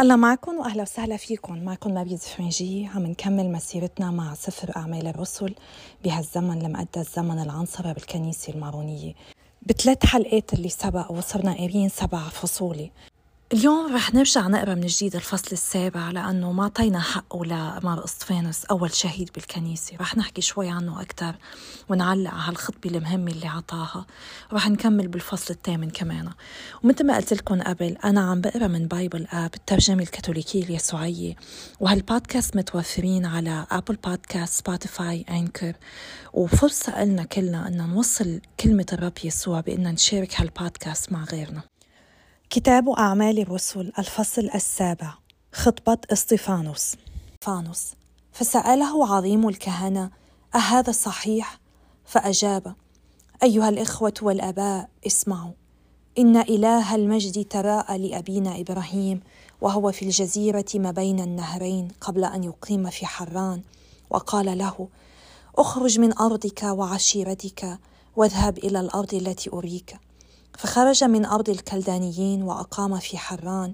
الله معكم وأهلا وسهلا فيكم. معكم مبيد فرنجي عم نكمل مسيرتنا مع سفر أعمال الرسل بهالزمن لما أدى الزمن العنصره بالكنيسة المارونية. بثلاث حلقات اللي سبق وصرنا قاريين سبع فصول. اليوم رح نرجع نقرأ من جديد الفصل السابع لأنه ما طينا حقه لمار اسطفانوس أول شهيد بالكنيسة. رح نحكي شوي عنه أكثر ونعلق على هالخطبة المهمة اللي عطاها. ورح نكمل بالفصل الثامن كمان. ومثل ما قلت لكم قبل أنا عم بقرأ من Bible App الترجمة الكاثوليكية اليسوعية وهالبودكاست متوفرين على أبل بودكاست سبوتيفاي أنكر وفرصة إلنا كلنا أن نوصل كلمة الرب يسوع بأن نشارك هالبودكاست مع غيرنا. كتاب أعمال الرسل الفصل السابع. خطبة اسطفانوس فانوس فسأله عظيم الكهنة أهذا صحيح؟ فأجاب أيها الإخوة والآباء اسمعوا. إن إله المجد تراءى لأبينا إبراهيم وهو في الجزيرة ما بين النهرين قبل أن يقيم في حران. وقال له أخرج من أرضك وعشيرتك واذهب إلى الأرض التي أريك. فخرج من أرض الكلدانيين وأقام في حران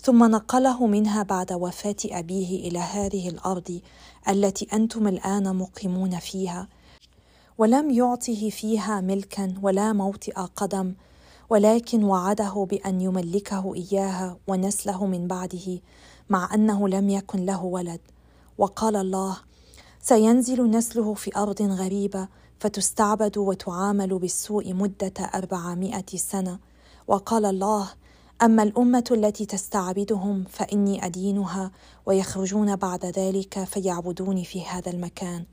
ثم نقله منها بعد وفاة أبيه إلى هذه الأرض التي أنتم الآن مقيمون فيها. ولم يعطه فيها ملكا ولا موطئ قدم ولكن وعده بأن يملكه إياها ونسله من بعده مع أنه لم يكن له ولد. وقال الله سينزل نسله في أرض غريبة فتستعبد وتعامل بالسوء مدة أربعمائة سنة. وقال الله أما الأمة التي تستعبدهم فإني أدينها ويخرجون بعد ذلك فيعبدوني في هذا المكان.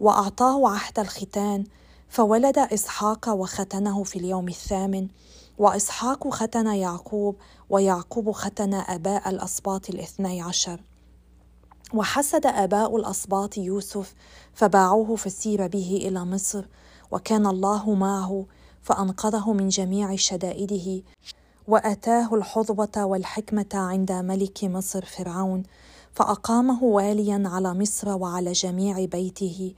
وأعطاه عهد الختان فولد إسحاق وختنه في اليوم الثامن. وإسحاق ختن يعقوب ويعقوب ختن آباء الأسباط الاثني عشر. وحسد آباء الأسباط يوسف فباعوه فسير به إلى مصر وكان الله معه فأنقذه من جميع شدائده وأتاه الحظوة والحكمة عند ملك مصر فرعون فأقامه واليا على مصر وعلى جميع بيته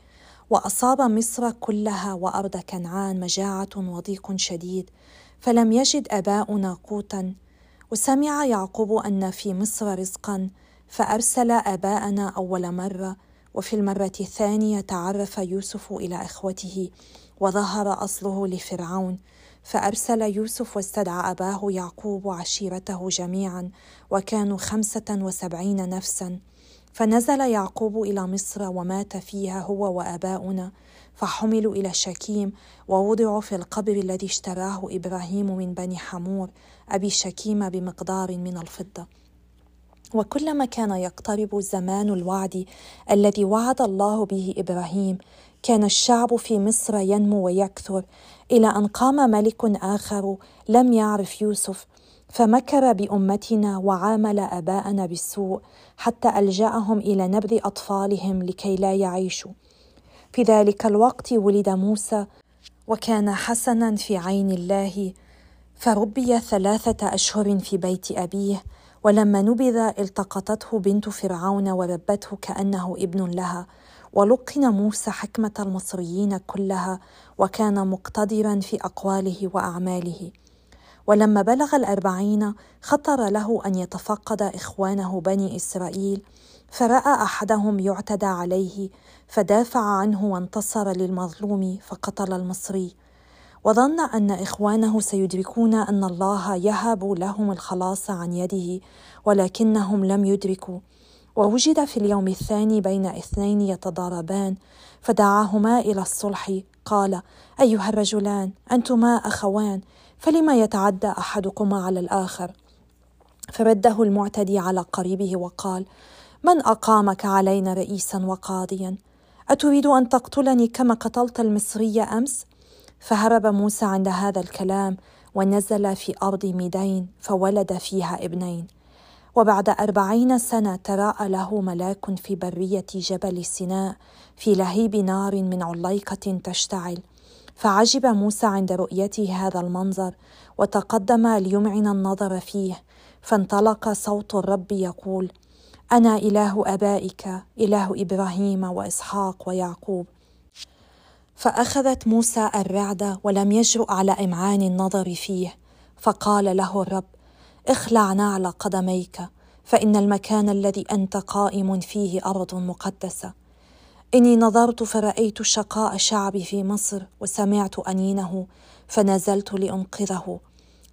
وأصاب مصر كلها وأرض كنعان مجاعة وضيق شديد فلم يجد آباؤنا قوتا وسمع يعقوب أن في مصر رزقا فأرسل آباءنا أول مرة وفي المرة الثانية تعرف يوسف إلى إخوته وظهر أصله لفرعون. فأرسل يوسف واستدعى أباه يعقوب وعشيرته جميعا وكانوا خمسة وسبعين نفسا. فنزل يعقوب إلى مصر ومات فيها هو وآباؤنا. فحملوا إلى شكيم ووضعوا في القبر الذي اشتراه إبراهيم من بني حمور أبي شكيم بمقدار من الفضة. وكلما كان يقترب زمان الوعد الذي وعد الله به إبراهيم كان الشعب في مصر ينمو ويكثر إلى أن قام ملك آخر لم يعرف يوسف فمكر بأمتنا وعامل آباءنا بالسوء حتى ألجأهم إلى نبذ أطفالهم لكي لا يعيشوا. في ذلك الوقت ولد موسى وكان حسنا في عين الله فربي ثلاثة أشهر في بيت أبيه ولما نبذ التقطته بنت فرعون وربته كأنه ابن لها ولقن موسى حكمة المصريين كلها وكان مقتدرا في أقواله وأعماله. ولما بلغ الأربعين خطر له أن يتفقد إخوانه بني إسرائيل فرأى أحدهم يعتدى عليه فدافع عنه وانتصر للمظلوم فقتل المصري. وظن أن إخوانه سيدركون أن الله يهب لهم الخلاص عن يده ولكنهم لم يدركوا. ووجد في اليوم الثاني بين اثنين يتضاربان فدعاهما إلى الصلح. قال أيها الرجلان أنتما أخوان فلما يتعدى أحدكما على الآخر؟ فرده المعتدي على قريبه وقال من أقامك علينا رئيسا وقاضيا؟ أتريد أن تقتلني كما قتلت المصري أمس؟ فهرب موسى عند هذا الكلام ونزل في أرض ميدين فولد فيها ابنين. وبعد أربعين سنة تراءى له ملاك في برية جبل سيناء في لهيب نار من عليقة تشتعل. فعجب موسى عند رؤيته هذا المنظر وتقدم ليمعن النظر فيه. فانطلق صوت الرب يقول أنا إله آبائك إله إبراهيم وإسحاق ويعقوب. فأخذت موسى الرعد ولم يجرؤ على إمعان النظر فيه فقال له الرب اخلع نعل قدميك فإن المكان الذي أنت قائم فيه أرض مقدسة. إني نظرت فرأيت شقاء شعبي في مصر وسمعت أنينه فنزلت لأنقذه.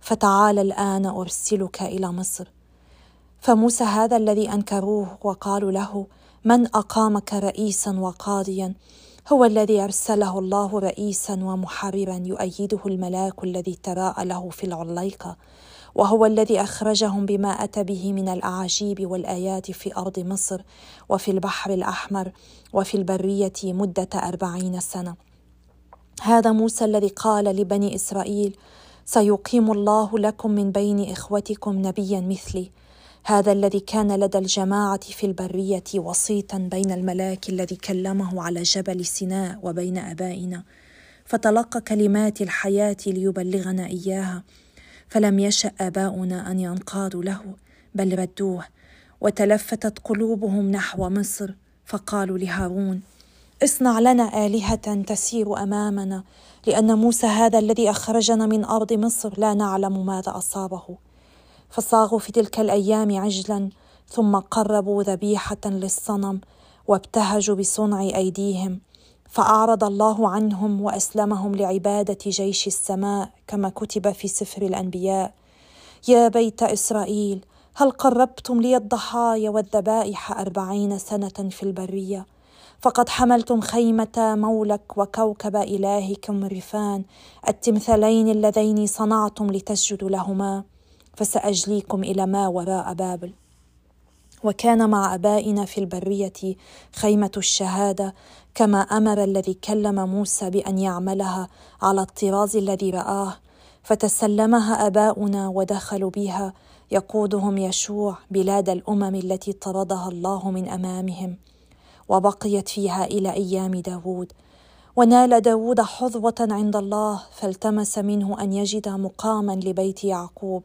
فتعال الآن أرسلك إلى مصر. فموسى هذا الذي أنكروه وقالوا له من أقامك رئيسا وقاضيا؟ هو الذي أرسله الله رئيسا ومحررا يؤيده الملاك الذي تراءى له في العليقة وهو الذي أخرجهم بما أتى به من الأعاجيب والآيات في أرض مصر وفي البحر الأحمر وفي البرية مدة أربعين سنة. هذا موسى الذي قال لبني إسرائيل سيقيم الله لكم من بين إخوتكم نبيا مثلي هذا الذي كان لدى الجماعة في البرية وسيطا بين الملاك الذي كلمه على جبل سيناء وبين أبائنا فتلقى كلمات الحياة ليبلغنا إياها فلم يشأ أباؤنا أن ينقادوا له بل ردوه وتلفتت قلوبهم نحو مصر فقالوا لهارون اصنع لنا آلهة تسير أمامنا لأن موسى هذا الذي أخرجنا من أرض مصر لا نعلم ماذا أصابه. فصاغوا في تلك الأيام عجلا ثم قربوا ذبيحة للصنم وابتهجوا بصنع أيديهم فأعرض الله عنهم وأسلمهم لعبادة جيش السماء كما كتب في سفر الأنبياء. يا بيت إسرائيل هل قربتم لي الضحايا والذبائح أربعين سنة في البرية؟ فقد حملتم خيمة مولك وكوكب إلهكم رفان التمثالين اللذين صنعتم لتسجدوا لهما. فسأجليكم إلى ما وراء بابل. وكان مع أبائنا في البرية خيمة الشهادة كما أمر الذي كلم موسى بأن يعملها على الطراز الذي رآه فتسلمها أباؤنا ودخلوا بها يقودهم يشوع بلاد الأمم التي طردها الله من أمامهم وبقيت فيها إلى أيام داود. ونال داود حظوة عند الله فالتمس منه أن يجد مقاما لبيت يعقوب.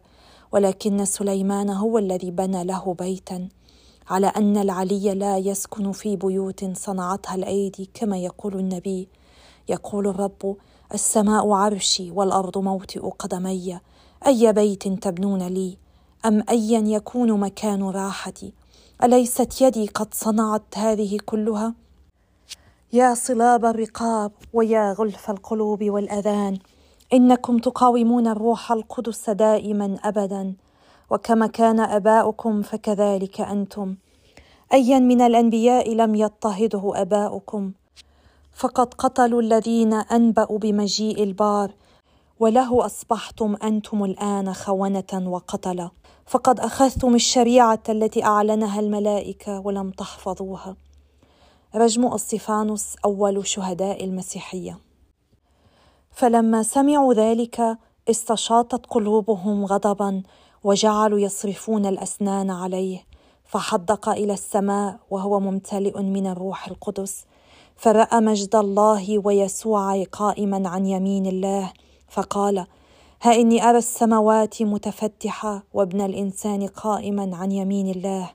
ولكن سليمان هو الذي بنى له بيتا. على أن العلي لا يسكن في بيوت صنعتها الأيدي كما يقول النبي. يقول الرب السماء عرشي والأرض موطئ قدمي. أي بيت تبنون لي؟ أم ايا يكون مكان راحتي؟ أليست يدي قد صنعت هذه كلها؟ يا صلاب الرقاب ويا غلف القلوب والأذان. إنكم تقاومون الروح القدس دائما ابدا وكما كان أباؤكم فكذلك أنتم. ايا من الأنبياء لم يضطهده أباؤكم. فقد قتلوا الذين أنبأوا بمجيء البار وله أصبحتم أنتم الآن خونة وقتلة. فقد أخذتم الشريعة التي أعلنها الملائكة ولم تحفظوها. رجم اسطفانوس أول شهداء المسيحية. فلما سمعوا ذلك استشاطت قلوبهم غضبا وجعلوا يصرفون الأسنان عليه فحدق إلى السماء وهو ممتلئ من الروح القدس. فرأى مجد الله ويسوع قائما عن يمين الله فقال ها إني أرى السماوات متفتحة وابن الإنسان قائما عن يمين الله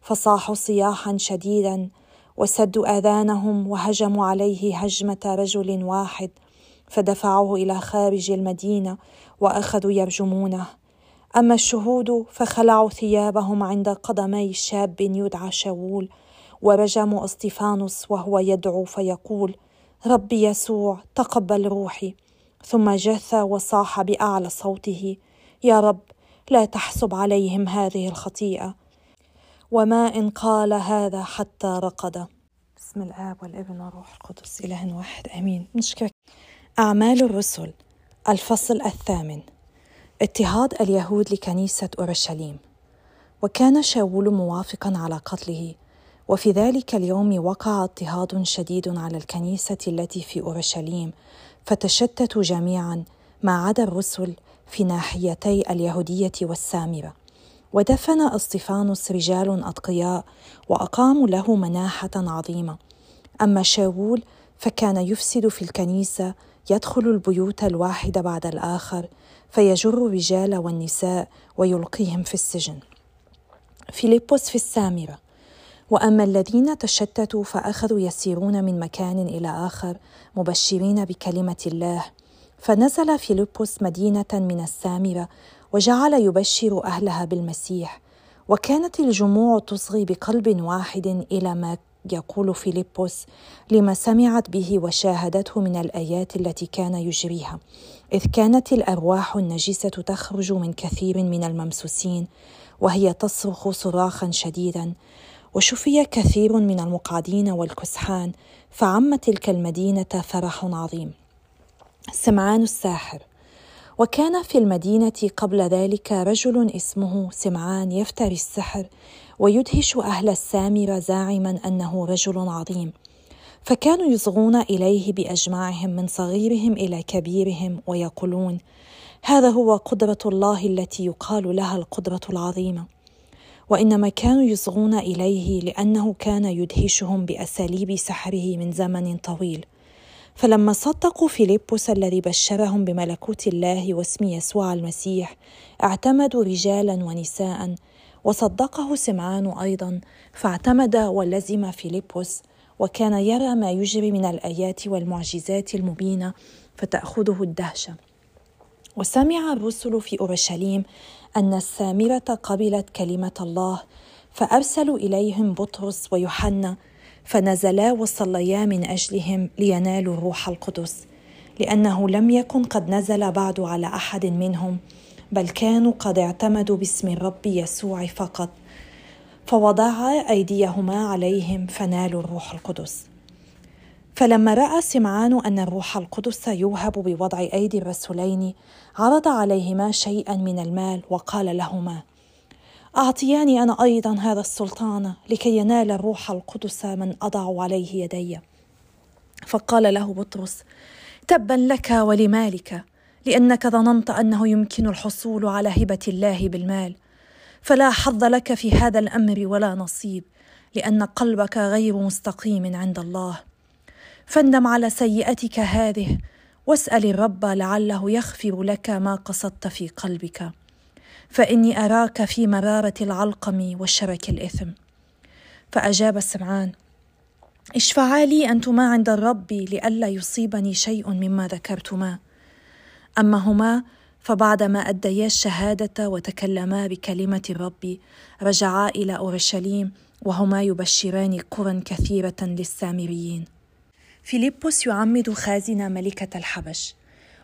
فصاحوا صياحا شديدا وسدوا آذانهم وهجموا عليه هجمة رجل واحد فدفعوه إلى خارج المدينة وأخذوا يرجمونه. أما الشهود فخلعوا ثيابهم عند قدمي شاب يدعى شاول ورجموا أسطفانوس وهو يدعو فيقول رب يسوع تقبل روحي. ثم جث وصاح بأعلى صوته يا رب لا تحسب عليهم هذه الخطيئة. وما إن قال هذا حتى رقد. بسم الآب والابن والروح القدس إله واحد آمين. نشكرك. أعمال الرسل الفصل الثامن. اضطهاد اليهود لكنيسة أورشليم. وكان شاول موافقا على قتله وفي ذلك اليوم وقع اضطهاد شديد على الكنيسة التي في أورشليم فتشتتوا جميعا ما عدا الرسل في ناحيتي اليهودية والسامرة. ودفن اسطفانوس رجال أتقياء وأقاموا له مناحة عظيمة. أما شاول فكان يفسد في الكنيسة يدخل البيوت الواحد بعد الآخر فيجر الرجال والنساء ويلقيهم في السجن. فيليبوس في السامرة. وأما الذين تشتتوا فأخذوا يسيرون من مكان إلى آخر مبشرين بكلمة الله. فنزل فيلبس مدينة من السامرة وجعل يبشر أهلها بالمسيح. وكانت الجموع تصغي بقلب واحد إلى ما يقول فيليبوس لما سمعت به وشاهدته من الآيات التي كان يجريها إذ كانت الأرواح النجسة تخرج من كثير من الممسوسين وهي تصرخ صراخا شديدا وشفي كثير من المقعدين والكسحان فعم تلك المدينة فرح عظيم. سمعان الساحر. وكان في المدينة قبل ذلك رجل اسمه سمعان يفتري السحر ويدهش أهل السامره زاعما أنه رجل عظيم. فكانوا يصغون إليه بأجمعهم من صغيرهم إلى كبيرهم ويقولون هذا هو قدرة الله التي يقال لها القدرة العظيمة. وإنما كانوا يصغون إليه لأنه كان يدهشهم بأساليب سحره من زمن طويل. فلما صدقوا فيلبس الذي بشرهم بملكوت الله واسم يسوع المسيح اعتمدوا رجالا ونساء وصدقه سمعان أيضا فاعتمد ولزم فيلبس وكان يرى ما يجري من الآيات والمعجزات المبينة فتأخذه الدهشة. وسمع الرسل في أورشليم أن السامرة قبلت كلمة الله فأرسلوا إليهم بطرس ويوحنا فنزلا وصليا من أجلهم لينالوا الروح القدس لأنه لم يكن قد نزل بعد على أحد منهم بل كانوا قد اعتمدوا باسم الرب يسوع فقط. فوضعا أيديهما عليهم فنالوا الروح القدس. فلما رأى سمعان أن الروح القدس يوهب بوضع أيدي الرسولين عرض عليهما شيئا من المال وقال لهما أعطياني أنا أيضا هذا السلطان لكي ينال الروح القدس من اضع عليه يدي. فقال له بطرس تبا لك ولمالك لأنك ظننت أنه يمكن الحصول على هبة الله بالمال. فلا حظ لك في هذا الأمر ولا نصيب لأن قلبك غير مستقيم عند الله. فاندم على سيئتك هذه واسأل الرب لعله يغفر لك ما قصدت في قلبك. فإني أراك في مرارة العلقم وشرك الإثم. فأجاب سمعان اشفعا لي انتما عند الرب لئلا يصيبني شيء مما ذكرتما. أما هما فبعدما أديا الشهادة وتكلما بكلمة الرب رجعا إلى أورشليم وهما يبشران قرى كثيرة للسامريين. فيلبس يعمد خازن ملكة الحبش.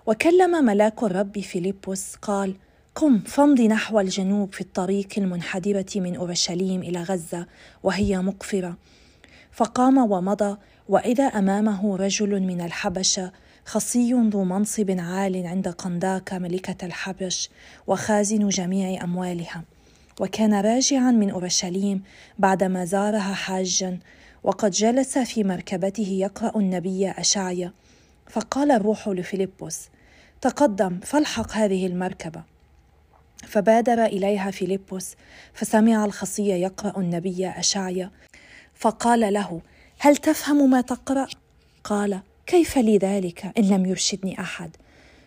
وكلم ملاك الرب فيلبس قال قم فامض نحو الجنوب في الطريق المنحدرة من أورشليم إلى غزة وهي مقفرة. فقام ومضى وإذا أمامه رجل من الحبشة خصي ذو منصب عال عند قنداك ملكة الحبش وخازن جميع أموالها. وكان راجعا من أورشليم بعدما زارها حاجا وقد جلس في مركبته يقرأ النبي أشعيا. فقال الروح لفيلبس تقدم فالحق هذه المركبة. فبادر إليها فيلبس فسمع الخصي يقرأ النبي أشعيا فقال له هل تفهم ما تقرأ؟ قال كيف لي ذلك إن لم يرشدني أحد؟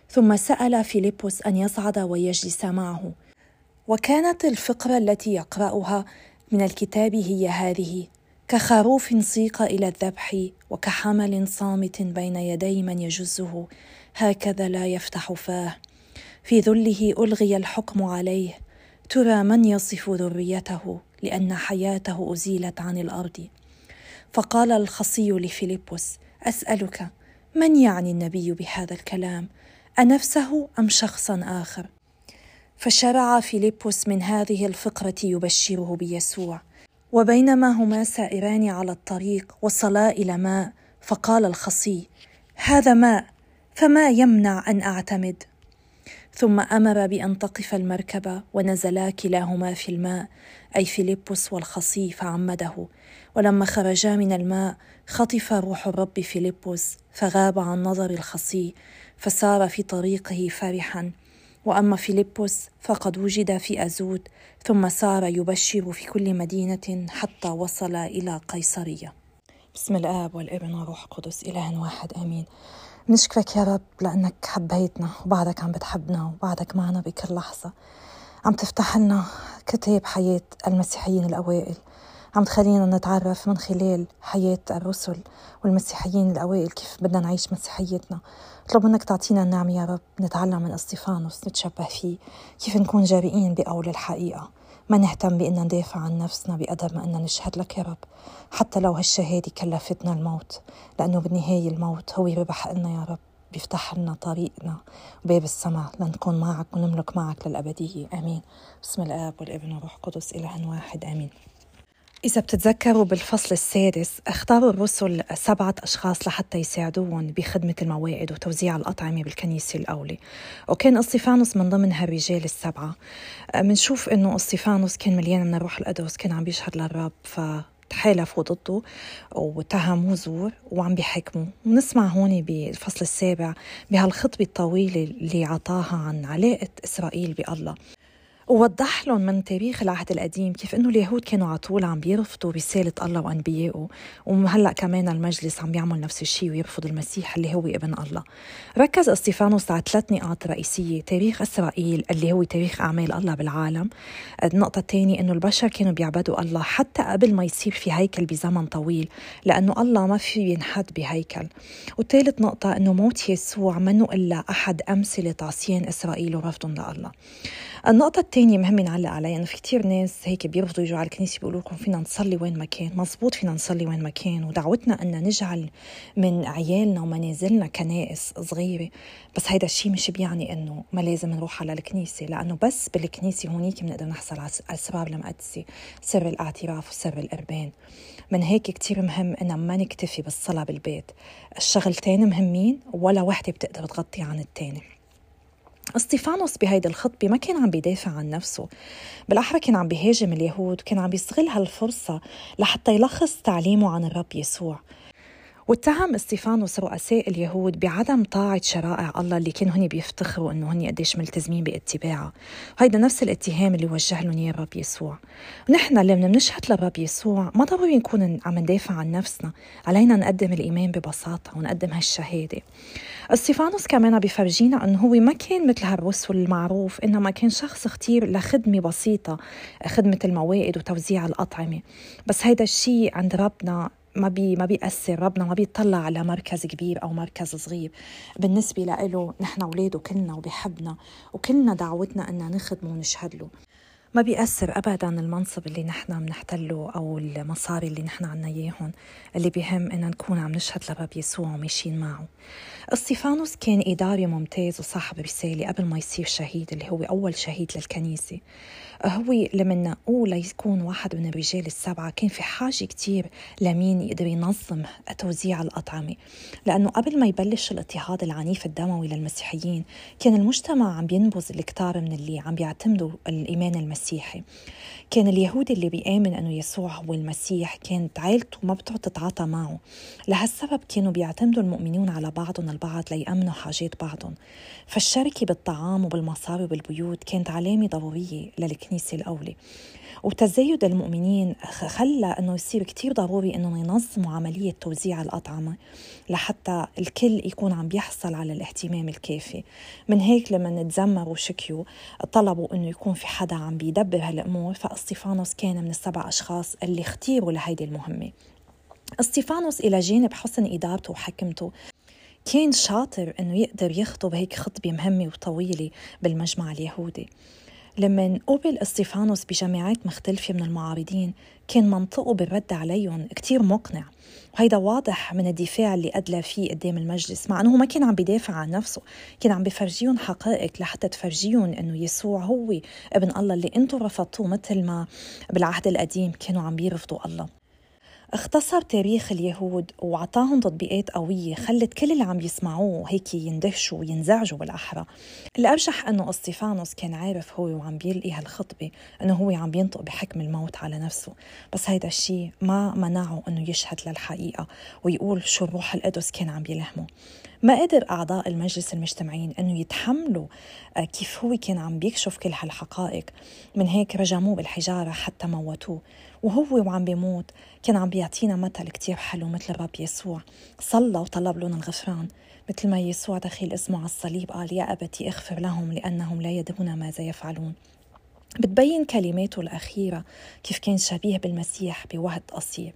ثم سأل فيلبس أن يصعد ويجلس معه. وكانت الفقرة التي يقرأها من الكتاب هي هذه كخروف سيق إلى الذبح وكحمل صامت بين يدي من يجزه هكذا لا يفتح فاه. في ذله ألغي الحكم عليه. ترى من يصف ذريته لأن حياته أزيلت عن الأرض؟ فقال الخصي لفيلبس أسألك من يعني النبي بهذا الكلام؟ أنفسه أم شخصا آخر؟ فشرع فيلبس من هذه الفقرة يبشره بيسوع. وبينما هما سائران على الطريق وصلا إلى ماء فقال الخصي هذا ماء فما يمنع أن أعتمد؟ ثم أمر بأن تقف المركبه ونزلا كلاهما في الماء أي فيلبس والخصي فعمده ولما خرجا من الماء خطف روح الرب فيلبس فغاب عن نظر الخصي فسار في طريقه فرحا. وأما فيلبس فقد وجد في أزود ثم سار يبشر في كل مدينة حتى وصل إلى قيصرية. بسم الآب والابن والروح القدس إله واحد آمين. بنشكرك يا رب لأنك حبيتنا وبعدك عم بتحبنا وبعدك معنا بكل لحظة. عم تفتح لنا كتاب حياة المسيحيين الأوائل. عم تخلينا نتعرف من خلال حياة الرسل والمسيحيين الأوائل كيف بدنا نعيش مسيحيتنا. اطلب منك تعطينا النعمة يا رب نتعلم من استيفانوس نتشبه فيه كيف نكون جريئين بقول الحقيقة. ما نهتم بأن ندافع عن نفسنا بقدر ما أن نشهد لك يا رب. حتى لو هالشهادة كلفتنا الموت لأنه بالنهاية الموت هو ربح لنا يا رب بيفتح لنا طريقنا باب السماء لنكون معك ونملك معك للأبدية. آمين. بسم الآب والابن والروح القدس إله واحد. آمين. إذا بتتذكروا بالفصل السادس اختاروا الرسل سبعة أشخاص لحتى يساعدوهم بخدمة الموائد وتوزيع الأطعمة بالكنيسة الأولى. وكان اسطيفانوس من ضمن هالرجال السبعة. منشوف إنه اسطيفانوس كان مليان من الروح القدس كان عم بيشهد للرب ف تحالفوا ضده واتهموه زور وعم بيحكموا. ونسمع هون بالفصل السابع بهالخطبة الطويلة اللي عطاها عن علاقة إسرائيل بالله. ووضح لهم من تاريخ العهد القديم كيف إنه اليهود كانوا على طول عم بيرفضوا رسالة الله وأنبيائه وهلأ كمان المجلس عم بيعمل نفس الشيء ويرفض المسيح اللي هو ابن الله. ركز إستيفانوس على ثلاث نقاط رئيسية، تاريخ إسرائيل اللي هو تاريخ أعمال الله بالعالم. النقطة الثانية إنه البشر كانوا بيعبدوا الله حتى قبل ما يصير في هيكل بزمن طويل، لأنه الله ما في ينحد بهيكل. وثالث نقطة إنه موت يسوع منه إلا أحد أمثلة عصيان إسرائيل ورفضهم لله. النقطة الثانية مهم نعلق عليها إنه في كتير ناس هيك بيرفضوا يجوا على الكنيسة بيقولوا لكم فينا نصلي وين ما كان، مزبوط فينا نصلي وين ما كان ودعوتنا إن نجعل من عيالنا ومنازلنا كنائس صغيرة، بس هيدا الشيء مش بيعني إنه ما لازم نروح على الكنيسة، لأنه بس بالكنيسة هونيك بنقدر نحصل على أسرار المقدسة، سر الاعتراف وسر القربان. من هيك كتير مهم إن ما نكتفي بالصلاة بالبيت. الشغلتين مهمين ولا وحدة بتقدر تغطي عن التاني. استيفانوس بهيدي الخطبة ما كان عم بيدافع عن نفسه. بالأحرى كان عم بيهاجم اليهود كان عم بيستغل هالفرصة لحتى يلخص تعليمه عن الرب يسوع. واتهم استيفانوس رؤساء اليهود بعدم طاعة شرائع الله اللي كانوا هني بيفتخروا إنه هني قديش ملتزمين باتباعها هيدا نفس الاتهام اللي وجه لهم اياه الرب يسوع. ونحن اللي بدنا نشهد للرب يسوع ما ضروري نكون عم ندافع عن نفسنا. علينا نقدم الإيمان ببساطة ونقدم هالشهادة. استيفانوس كمان بيفرجينا إنه هو ما كان مثل هالرسل المعروف إنما كان شخص اختير لخدمة بسيطة خدمة الموائد وتوزيع الأطعمة. بس هيدا الشيء عند ربنا ما بي ما بيأثر ربنا ما بيطلع على مركز كبير أو مركز صغير. بالنسبة له نحن أولاده كلنا وبيحبنا وكلنا دعوتنا أن نخدمه ونشهد له. ما بيأثر أبدا المنصب اللي نحن بنحتله أو المصاري اللي نحن عنا إياهم. اللي بيهم إن نكون عم نشهد لباب يسوع وماشيين معه. إستيفانوس كان إداري ممتاز وصاحب رسالة قبل ما يصير شهيد اللي هو أول شهيد للكنيسة. هو لما نقول ليكون واحد من الرجال السبعة. كان في حاجة كتير لمين يقدر ينظم توزيع الأطعمة. لأنه قبل ما يبلش الاضطهاد العنيف الدموي للمسيحيين كان المجتمع عم ينبذ الكتار من اللي عم بيعتمدوا الإيمان المسيحي. كان اليهودي اللي بيآمن أنه يسوع هو المسيح كانت عائلته ما بتقعد تتعاطى معه. لهالسبب كانوا بيعتمدوا المؤمنون على بعضهم البعض ليأمنوا حاجات بعضهم. فالشركة بالطعام وبالمصاري وبالبيوت كانت علامة ضرورية للكنيسة الأولى وتزايد المؤمنين خلى إنه يصير كتير ضروري إنه ينظموا عملية توزيع الأطعمة لحتى الكل يكون عم بيحصل على الاهتمام الكافي. من هيك لما تزمروا وشكيوا طلبوا إنه يكون في حدا عم بيدبر هالأمور فاستيفانوس كان من السبع أشخاص اللي اختيروا لهيدي المهمة. استيفانوس إلى جانب حسن إدارته وحكمته كان شاطر إنه يقدر يخطب هيك خطبة مهمة وطويلة بالمجمع اليهودي. لما قبل إستيفانوس بجامعات مختلفة من المعارضين كان منطقه بالرد عليهم كتير مقنع. وهيدا واضح من الدفاع اللي أدلى فيه قدام المجلس مع أنه ما كان عم بيدافع عن نفسه كان عم بفرجيهم حقائق لحتى تفرجيهم أنه يسوع هو ابن الله اللي أنتم رفضتوه مثل ما بالعهد القديم كانوا عم بيرفضوا الله. اختصر تاريخ اليهود وعطاهم تطبيقات قوية خلت كل اللي عم يسمعوه هيك يندهشوا وينزعجوا بالأحرى. الأرجح أنه اسطيفانوس كان عارف هو وعم بيلقي هالخطبة أنه هو عم بينطق بحكم الموت على نفسه. بس هيدا الشيء ما منعه أنه يشهد للحقيقة ويقول شو الروح القدس كان عم يلهمه. ما قدر أعضاء المجلس المجتمعين أنه يتحملوا آه، كيف هو كان عم بيكشف كل هالحقائق. من هيك رجموه بالحجارة حتى موتوه. وهو وعم بيموت كان عم بيعطينا مثل كتير حلو مثل الرب يسوع. صلى وطلب لهم الغفران. مثل ما يسوع دخيل اسمه على الصليب قال يا أبتي اغفر لهم لأنهم لا يدرون ماذا يفعلون. بتبين كلماته الأخيرة كيف كان شبيه بالمسيح بوقت قصير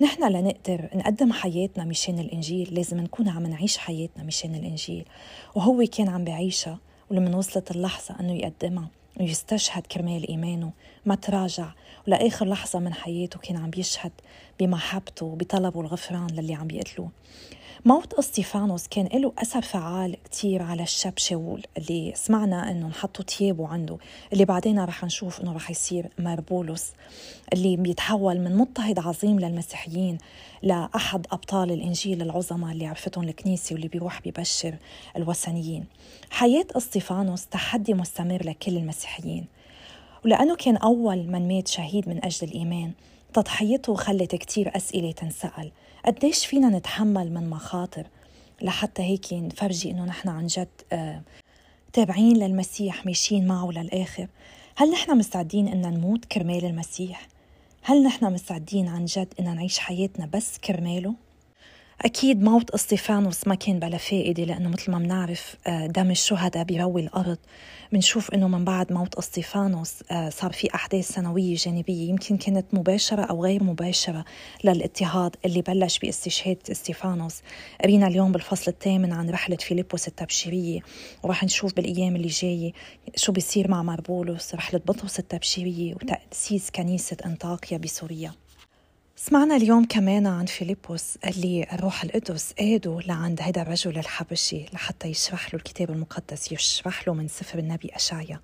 نحن لنقدر نقدم حياتنا مشان الإنجيل لازم نكون عم نعيش حياتنا مشان الإنجيل. وهو كان عم بعيشها ولما وصلت اللحظة أنه يقدمها ويستشهد كرمال إيمانه ما تراجع. ولآخر لحظة من حياته كان عم بيشهد بمحبته وبطلبه الغفران للي عم بيقتلوه. موت اسطيفانوس كان له أثر فعال كتير على الشاب شاول اللي سمعنا أنه نحطوا تيابه عنده اللي بعدين رح نشوف أنه رح يصير مربولوس اللي بيتحول من مضطهد عظيم للمسيحيين لأحد أبطال الإنجيل العظماء اللي عرفتهم الكنيسة واللي بيروح بيبشر الوثنيين. حياة اسطيفانوس تحدي مستمر لكل المسيحيين ولأنه كان أول من مات شهيد من أجل الإيمان. تضحيته خلت كتير أسئلة تنسأل. قديش فينا نتحمل من مخاطر؟ لحتى هيك نفرجي إنه نحن عن جد آه تابعين للمسيح ماشيين معه للآخر. هل نحن مستعدين ان نموت كرمال المسيح؟ هل نحن مستعدين عن جد ان نعيش حياتنا بس كرماله؟ أكيد موت اسطيفانوس ما كان بلا فائدة لأنه مثل ما بنعرف آه، دم الشهداء بيروي الأرض. بنشوف إنه من بعد موت اسطيفانوس آه، صار في أحداث ثانوية جانبية يمكن كانت مباشرة أو غير مباشرة للاضطهاد اللي بلش باستشهاد استيفانوس قرينا اليوم بالفصل الثامن عن رحلة فيليبوس التبشيرية وراح نشوف بالأيام اللي جاية شو بيصير مع مار بولس رحلة بطرس التبشيرية وتأسيس كنيسة أنطاكيا بسوريا. سمعنا اليوم كمان عن فيليبوس اللي الروح القدس قاده لعند هذا الرجل الحبشي لحتى يشرح له الكتاب المقدس يشرح له من سفر النبي أشعيا.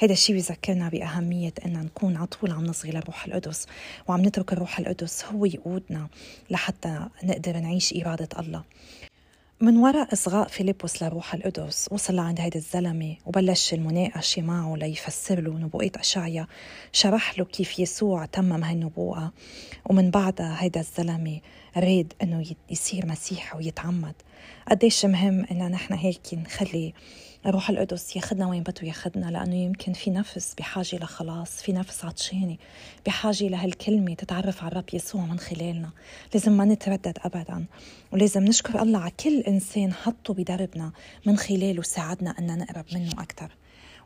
هذا الشيء بيذكرنا بأهمية أن نكون على طول عم نصغي للروح القدس وعم نترك الروح القدس هو يقودنا لحتى نقدر نعيش إرادة الله. من وراء إصغاء فيليبوس لروح القدس وصل لعند هيدا الزلمة وبلش المناقشة معه ليفسر له نبوءات أشعيا. شرح له كيف يسوع تمم هالنبوءة ومن بعدها هيدا الزلمة راد إنه يصير مسيحي ويتعمد. قديش مهم إن نحن هيك نخلي الروح القدس ياخدنا وين بده ياخدنا لأنه يمكن في نفس بحاجة لخلاص في نفس عطشانة بحاجة لهالكلمة تتعرف على الرب يسوع من خلالنا. لازم ما نتردد أبدا ولازم نشكر الله على كل إنسان حطه بدربنا من خلاله ساعدنا أن نقرب منه أكثر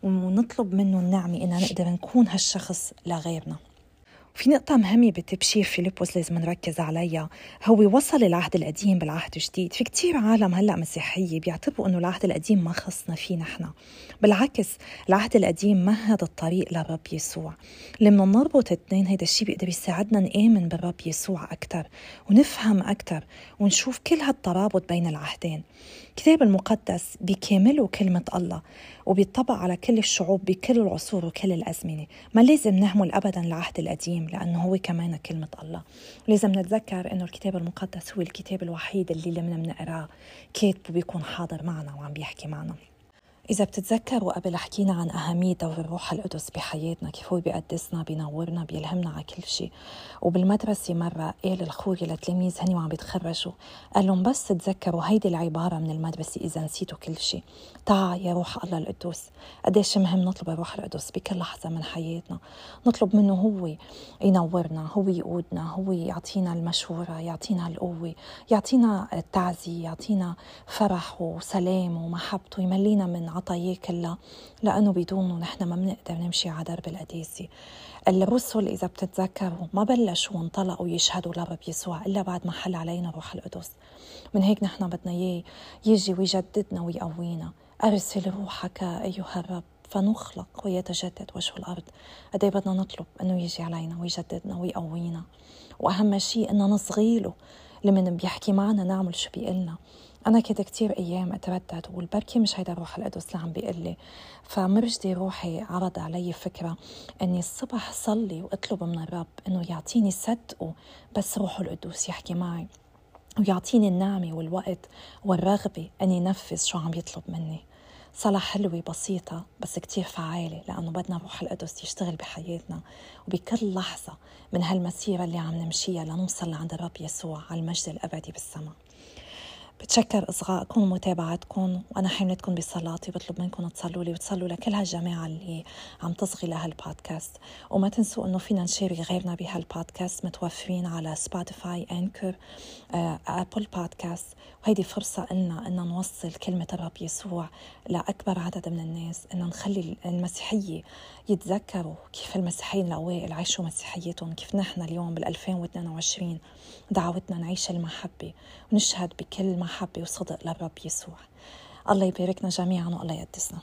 ونطلب منه النعمة إن نقدر نكون هالشخص لغيرنا. في نقطة مهمة بتبشير فيليبوس لازم نركز عليها. هو وصل العهد القديم بالعهد الجديد في كتير عالم هلأ مسيحية بيعتبروا أنه العهد القديم ما خصنا فيه نحن. بالعكس العهد القديم مهد الطريق للرب يسوع. لما نربط اثنين هيدا الشيء بيقدر يساعدنا نآمن بالرب يسوع أكثر ونفهم أكثر ونشوف كل هالترابط بين العهدين. الكتاب المقدس بكامله كلمة الله وبيطبق على كل الشعوب بكل العصور وكل الأزمنة. ما لازم نهمل أبدا العهد القديم. لأنه هو كمان كلمة الله. لازم نتذكر أنه الكتاب المقدس هو الكتاب الوحيد اللي لما بنقراه كاتبه بيكون حاضر معنا وعم بيحكي معنا. إذا بتتذكروا قبل حكينا عن أهمية دور الروح القدس بحياتنا كيف هو بيقدسنا بينورنا بيلهمنا على كل شيء. وبالمدرسة مرة قال الخوي للتلاميذ هني وعم بيتخرجوا قال لهم بس تذكروا هيدي العبارة من المدرسة إذا نسيتوا كل شيء. تعا يا روح الله القدوس. قديش مهم نطلب الروح القدس بكل لحظة من حياتنا. نطلب منه هو ينورنا هو يقودنا هو يعطينا المشورة يعطينا القوة يعطينا التعزية يعطينا فرح وسلام ومحبته يملينا من عطاياه كلها لأنه بدونه نحن ما بنقدر نمشي على درب القداسة. الرسل إذا بتتذكروا ما بلشوا وانطلقوا يشهدوا لرب يسوع إلا بعد ما حل علينا روح القدس. من هيك نحن بدنا إياه يجي ويجددنا ويقوينا. أرسل روحك أيها الرب فنخلق ويتجدد وجه الأرض. قد إيه بدنا نطلب أنه يجي علينا ويجددنا ويقوينا. وأهم شيء أنه نصغي له لمن بيحكي معنا نعمل شو بيقلنا أنا كنت كتير أيام أتردد وأقول بركي مش هيدا الروح القدس اللي عم بيقول لي. فمرجدي روحي عرض علي فكرة إني الصبح صلي وأطلب من الرب إنه يعطيني صدقه بس روحه القدوس يحكي معي ويعطيني النعمة والوقت والرغبة أني نفذ شو عم يطلب مني. صلاة حلوة بسيطة بس كتير فعالة لأنه بدنا روح القدس يشتغل بحياتنا وبكل لحظة من هالمسيرة اللي عم نمشيها لنوصل لعند الرب يسوع على المجد الأبدي بالسماء. بتشكر إصغائكم ومتابعتكم وأنا حاملتكم بصلاتي بطلب منكم تصلوا لي وتصلوا لكل هالجماعة اللي عم تصغي لهالبودكاست. وما تنسوا إنه فينا نشارك غيرنا بهالبودكاست متوفرين على Spotify Anchor Apple Podcast وهيدي فرصة إلنا إن نوصل كلمة الرب يسوع لأكبر عدد من الناس إن نخلي المسيحية يتذكروا كيف المسيحيين الأوائل عاشوا مسيحيتهم كيف نحن اليوم بال 2022 دعوتنا نعيش المحبة ونشهد بكل محبة وصدق للرب يسوع. الله يباركنا جميعا والله يقدسنا